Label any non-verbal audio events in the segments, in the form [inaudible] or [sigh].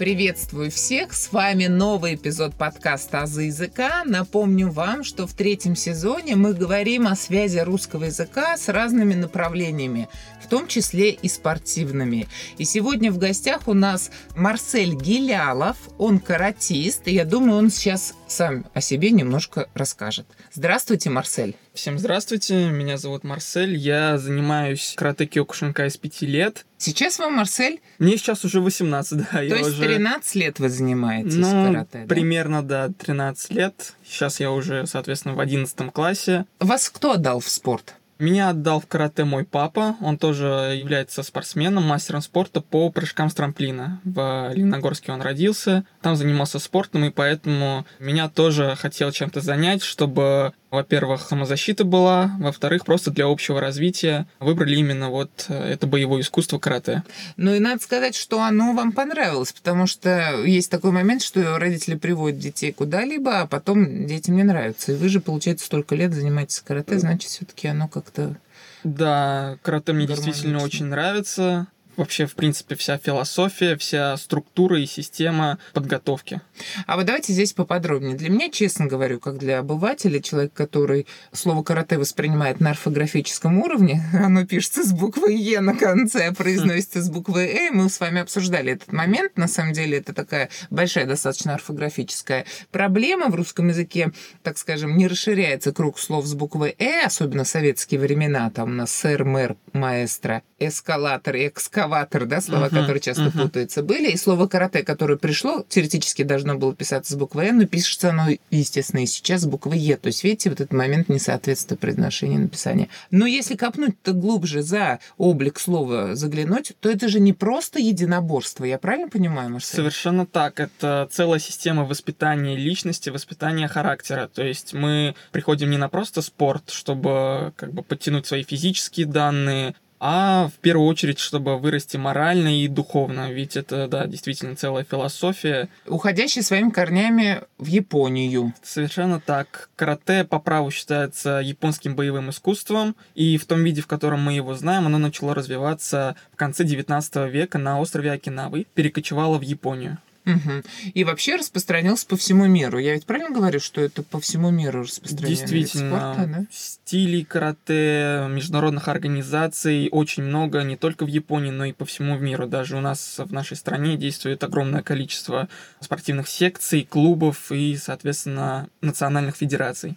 Приветствую всех! С вами новый эпизод подкаста «Азы языка». Напомню вам, что в третьем сезоне мы говорим о связи русского языка с разными направлениями, в том числе и спортивными. И сегодня в гостях у нас Марсель Гилялов, он каратист, и я думаю, он сейчас сам о себе немножко расскажет. Здравствуйте, Марсель! Всем здравствуйте, меня зовут Марсель, я занимаюсь карате киокушинкай с 5 лет. Сейчас вам, Марсель? Мне сейчас уже 18, [laughs] да. То я есть уже... 13 лет вы занимаетесь ну, карате, да? примерно, да, 13 лет. Сейчас я уже, соответственно, в 11 классе. Вас кто отдал в спорт? Меня отдал в карате мой папа. Он тоже является спортсменом, мастером спорта по прыжкам с трамплина. В Лениногорске он родился, там занимался спортом, и поэтому меня тоже хотел чем-то занять, чтобы во-первых, самозащита была, во-вторых, просто для общего развития выбрали именно вот э, это боевое искусство карате. Ну и надо сказать, что оно вам понравилось, потому что есть такой момент, что родители приводят детей куда-либо, а потом детям не нравится. И вы же, получается, столько лет занимаетесь карате, значит, все-таки оно как-то да, карате мне действительно очень нравится вообще, в принципе, вся философия, вся структура и система подготовки. А вот давайте здесь поподробнее. Для меня, честно говорю, как для обывателя, человек, который слово карате воспринимает на орфографическом уровне, [laughs] оно пишется с буквы Е на конце, а произносится с буквы Э, мы с вами обсуждали этот момент. На самом деле это такая большая достаточно орфографическая проблема в русском языке, так скажем, не расширяется круг слов с буквы Э, особенно в советские времена, там у нас сэр, мэр, маэстро, эскалатор, экскаватор, экскаватор, да, слова, uh-huh, которые часто uh-huh. путаются, были, и слово карате, которое пришло, теоретически должно было писаться с буквы Н, но пишется оно, естественно, и сейчас с буквы Е. То есть, видите, вот этот момент несоответствия произношения написания. Но если копнуть-то глубже за облик слова заглянуть, то это же не просто единоборство, я правильно понимаю, Марсель? Совершенно так. Это целая система воспитания личности, воспитания характера. То есть мы приходим не на просто спорт, чтобы как бы подтянуть свои физические данные, а в первую очередь, чтобы вырасти морально и духовно, ведь это, да, действительно целая философия. Уходящая своими корнями в Японию. Совершенно так. Карате по праву считается японским боевым искусством, и в том виде, в котором мы его знаем, оно начало развиваться в конце 19 века на острове Окинавы, перекочевало в Японию. Угу. И вообще распространился по всему миру. Я ведь правильно говорю, что это по всему миру распространение Действительно. спорта, да? Стилей карате, международных организаций очень много, не только в Японии, но и по всему миру. Даже у нас в нашей стране действует огромное количество спортивных секций, клубов и, соответственно, национальных федераций.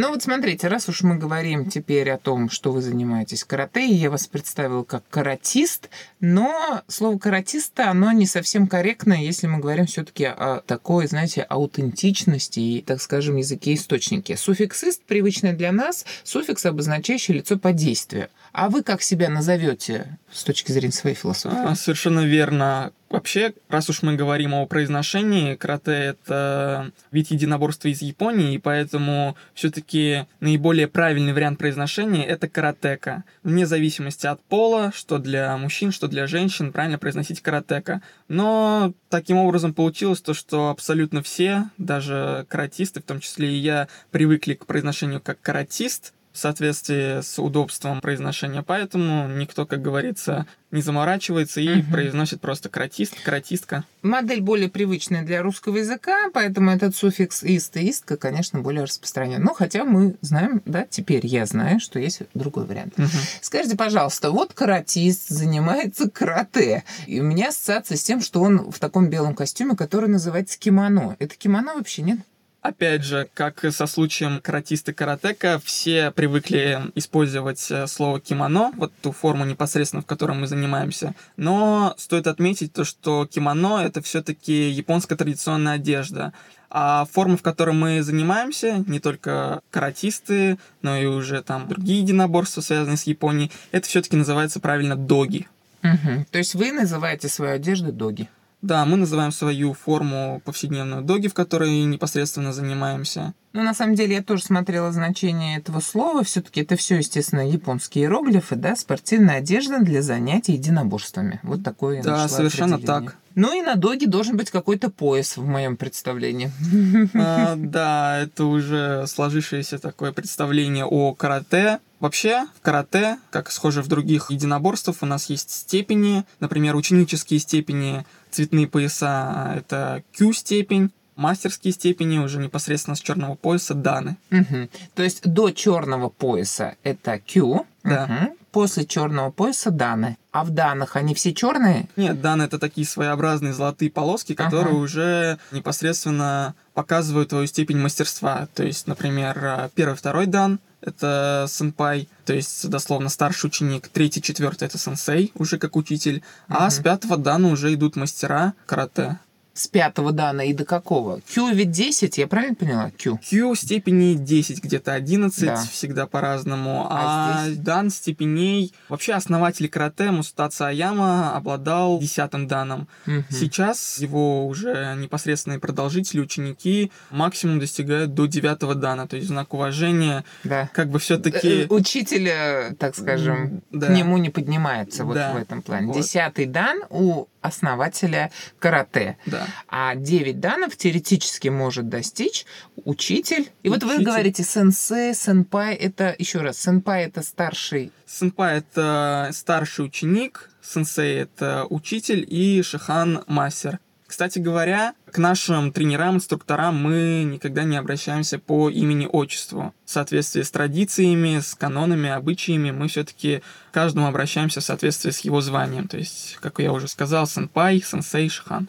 Ну вот смотрите, раз уж мы говорим теперь о том, что вы занимаетесь карате, я вас представила как каратист, но слово каратиста, оно не совсем корректно, если мы говорим все таки о такой, знаете, аутентичности и, так скажем, языке источнике. Суффиксист, привычный для нас, суффикс, обозначающий лицо по действию. А вы как себя назовете с точки зрения своей философии? А, совершенно верно. Вообще, раз уж мы говорим о произношении, карате — это вид единоборства из Японии, и поэтому все таки наиболее правильный вариант произношения — это каратека. Вне зависимости от пола, что для мужчин, что для женщин, правильно произносить каратека. Но таким образом получилось то, что абсолютно все, даже каратисты, в том числе и я, привыкли к произношению как каратист, соответствии с удобством произношения, поэтому никто, как говорится, не заморачивается и угу. произносит просто каратист, каратистка. Модель более привычная для русского языка, поэтому этот суффикс ист и истка, конечно, более распространен. Но хотя мы знаем, да, теперь я знаю, что есть другой вариант. Угу. Скажите, пожалуйста, вот каратист занимается карате, и у меня ассоциация с тем, что он в таком белом костюме, который называется кимоно. Это кимоно вообще нет? Опять же, как со случаем каратиста каратека, все привыкли использовать э, слово кимоно, вот ту форму непосредственно, в которой мы занимаемся. Но стоит отметить то, что кимоно — это все таки японская традиционная одежда. А форма, в которой мы занимаемся, не только каратисты, но и уже там другие единоборства, связанные с Японией, это все таки называется правильно доги. Угу. То есть вы называете свою одежду доги? Да, мы называем свою форму повседневную доги, в которой непосредственно занимаемся. Ну, на самом деле, я тоже смотрела значение этого слова. все таки это все, естественно, японские иероглифы, да, спортивная одежда для занятий единоборствами. Вот такое Да, совершенно так. Ну и на доге должен быть какой-то пояс в моем представлении. [laughs] А, да, это уже сложившееся такое представление о карате. Вообще, в карате, как схоже в других единоборствах, у нас есть степени. Например, ученические степени, цветные пояса — это Q-степень, мастерские степени уже непосредственно с черного пояса даны. Угу. То есть до черного пояса это Q, Да. Мгм. После черного пояса даны. А в данных они все черные? Нет, даны это такие своеобразные золотые полоски, которые Ага. уже непосредственно показывают твою степень мастерства. То есть, например, э, первый, второй дан это сенпай, то есть дословно старший ученик, третий, четвертый это сенсей, уже как учитель, а Мгм. с пятого дана уже идут мастера карате. С пятого дана и до какого? Q ведь 10, я правильно поняла? Q. Q степени 10, где-то 11, Да. всегда по-разному. А А, здесь? дан степеней... Вообще основатель карате Мустаца Аяма обладал десятым даном. Мгм. Сейчас его уже непосредственные продолжители, ученики, максимум достигают до девятого дана. То есть знак уважения, Да. как бы Э, все-таки... Учитель, э, так скажем, Да. к нему не поднимается вот Да. в этом плане. Вот. Десятый дан у основателя карате. Да. А 9 данов теоретически может достичь учитель. И вот вы Учитель. говорите сенсей, сенпай, это еще раз, сенпай это старший. Сенпай — это старший ученик, сенсей — это учитель и шихан — мастер. Кстати говоря, к нашим тренерам, инструкторам мы никогда не обращаемся по имени-отчеству. В соответствии с традициями, с канонами, обычаями мы все-таки каждому обращаемся в соответствии с его званием. То есть, как я уже сказал, сенпай, сенсей, шихан.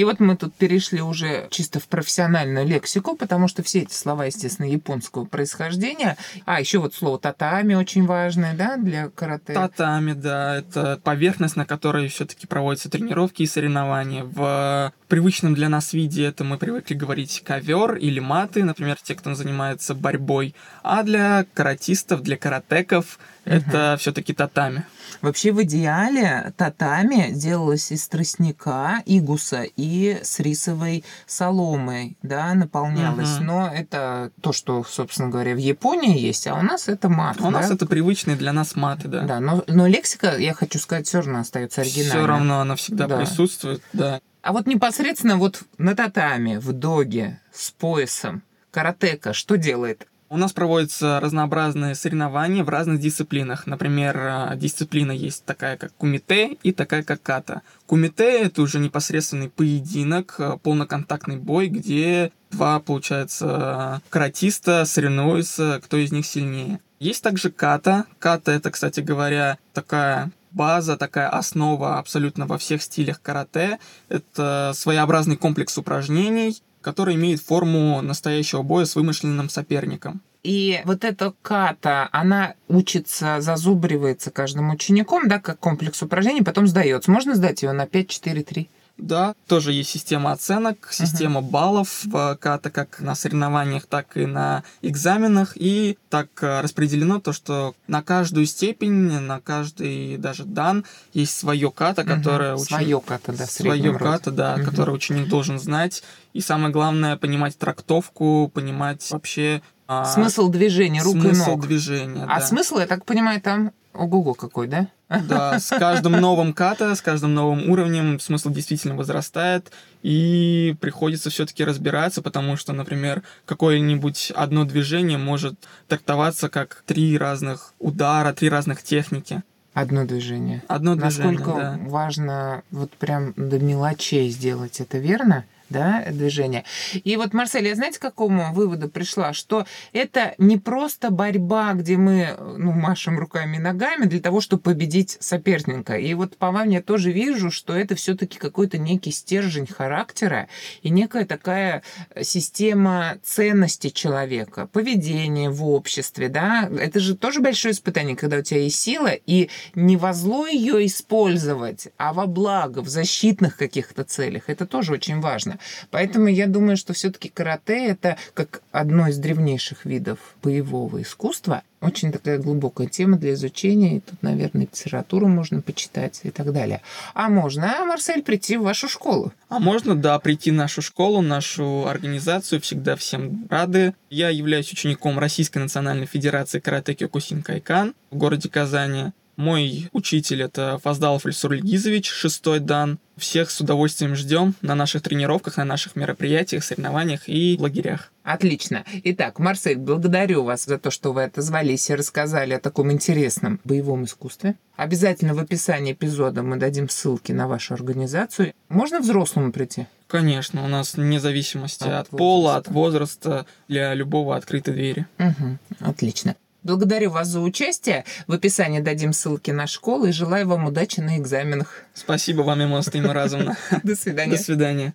И вот мы тут перешли уже чисто в профессиональную лексику, потому что все эти слова, естественно, японского происхождения. А, еще вот слово татами очень важное, да, для карате. Татами, да, это поверхность, на которой все-таки проводятся тренировки и соревнования. В привычном для нас виде это мы привыкли говорить ковер или маты, например, те, кто занимается борьбой. А для каратистов, для каратеков это все-таки татами. Вообще в идеале татами делалось из тростника, игуса и с рисовой соломой, да, наполнялось. Мгм. Но это то, что, собственно говоря, в Японии есть, а у нас это мат. У нас да? это привычные для нас маты, да. Да, но, но лексика, я хочу сказать, все равно остается оригинальной. Все равно она всегда Да. присутствует, да. А вот непосредственно вот на татами, в доге, с поясом, каратека, что делает? У нас проводятся разнообразные соревнования в разных дисциплинах. Например, а, дисциплина есть такая, как кумите, и такая, как ката. Кумите — это уже непосредственный поединок, а, полноконтактный бой, где два, получается, каратиста соревнуются, кто из них сильнее. Есть также ката. Ката — это, кстати говоря, такая база, такая основа абсолютно во всех стилях карате. Это своеобразный комплекс упражнений, который имеет форму настоящего боя с вымышленным соперником. И вот эта ката, она учится, зазубривается каждым учеником, да, как комплекс упражнений, потом сдается. Можно сдать ее на 5, 4, 3? Да, тоже есть система оценок, система баллов в ката как на соревнованиях, так и на экзаменах. И так э, распределено то, что на каждую степень, на каждый даже дан есть свое ката, которое ученик- Свое ката, да, свое ката, да, Мгм. которое ученик должен знать. И самое главное, понимать трактовку, понимать вообще а, Смысл движения рук смысл и ног. движения. А да. смысл, я так понимаю, там ого-го какой, да? Да, с каждым новым ката, с каждым новым уровнем смысл действительно возрастает, и приходится все-таки разбираться, потому что, например, какое-нибудь одно движение может трактоваться как три разных удара, три разных техники. Одно движение. Одно движение, Насколько да. важно вот прям до мелочей сделать это, верно? Да, движения. И вот, Марсель, я знаете, к какому выводу пришла? Что это не просто борьба, где мы ну, машем руками и ногами для того, чтобы победить соперника. И вот по вам я тоже вижу, что это все-таки какой-то некий стержень характера и некая такая система ценностей человека, поведения в обществе, да. Это же тоже большое испытание, когда у тебя есть сила, и не во зло ее использовать, а во благо, в защитных каких-то целях. Это тоже очень важно. Поэтому я думаю, что все-таки карате это как одно из древнейших видов боевого искусства. Очень такая глубокая тема для изучения. И тут, наверное, литературу можно почитать и так далее. А можно, Марсель, прийти в вашу школу? А можно, да, прийти в нашу школу, нашу организацию. Всегда всем рады. Я являюсь учеником Российской национальной федерации карате Кёкусин Кайкан в городе Казани. Мой учитель это Фаздалов Ильсур Ильгизович, шестой дан. Всех с удовольствием ждем на наших тренировках, на наших мероприятиях, соревнованиях и лагерях. Отлично. Итак, Марсель, благодарю вас за то, что вы отозвались и рассказали о таком интересном боевом искусстве. Обязательно в описании эпизода мы дадим ссылки на вашу организацию. Можно взрослому прийти? Конечно, у нас вне зависимости от, от пола, от возраста, для любого открыты двери. Угу, отлично. Благодарю вас за участие. В описании дадим ссылки на школу и желаю вам удачи на экзаменах. Спасибо вам, Эмма, взаимно. [laughs] До свидания. До свидания.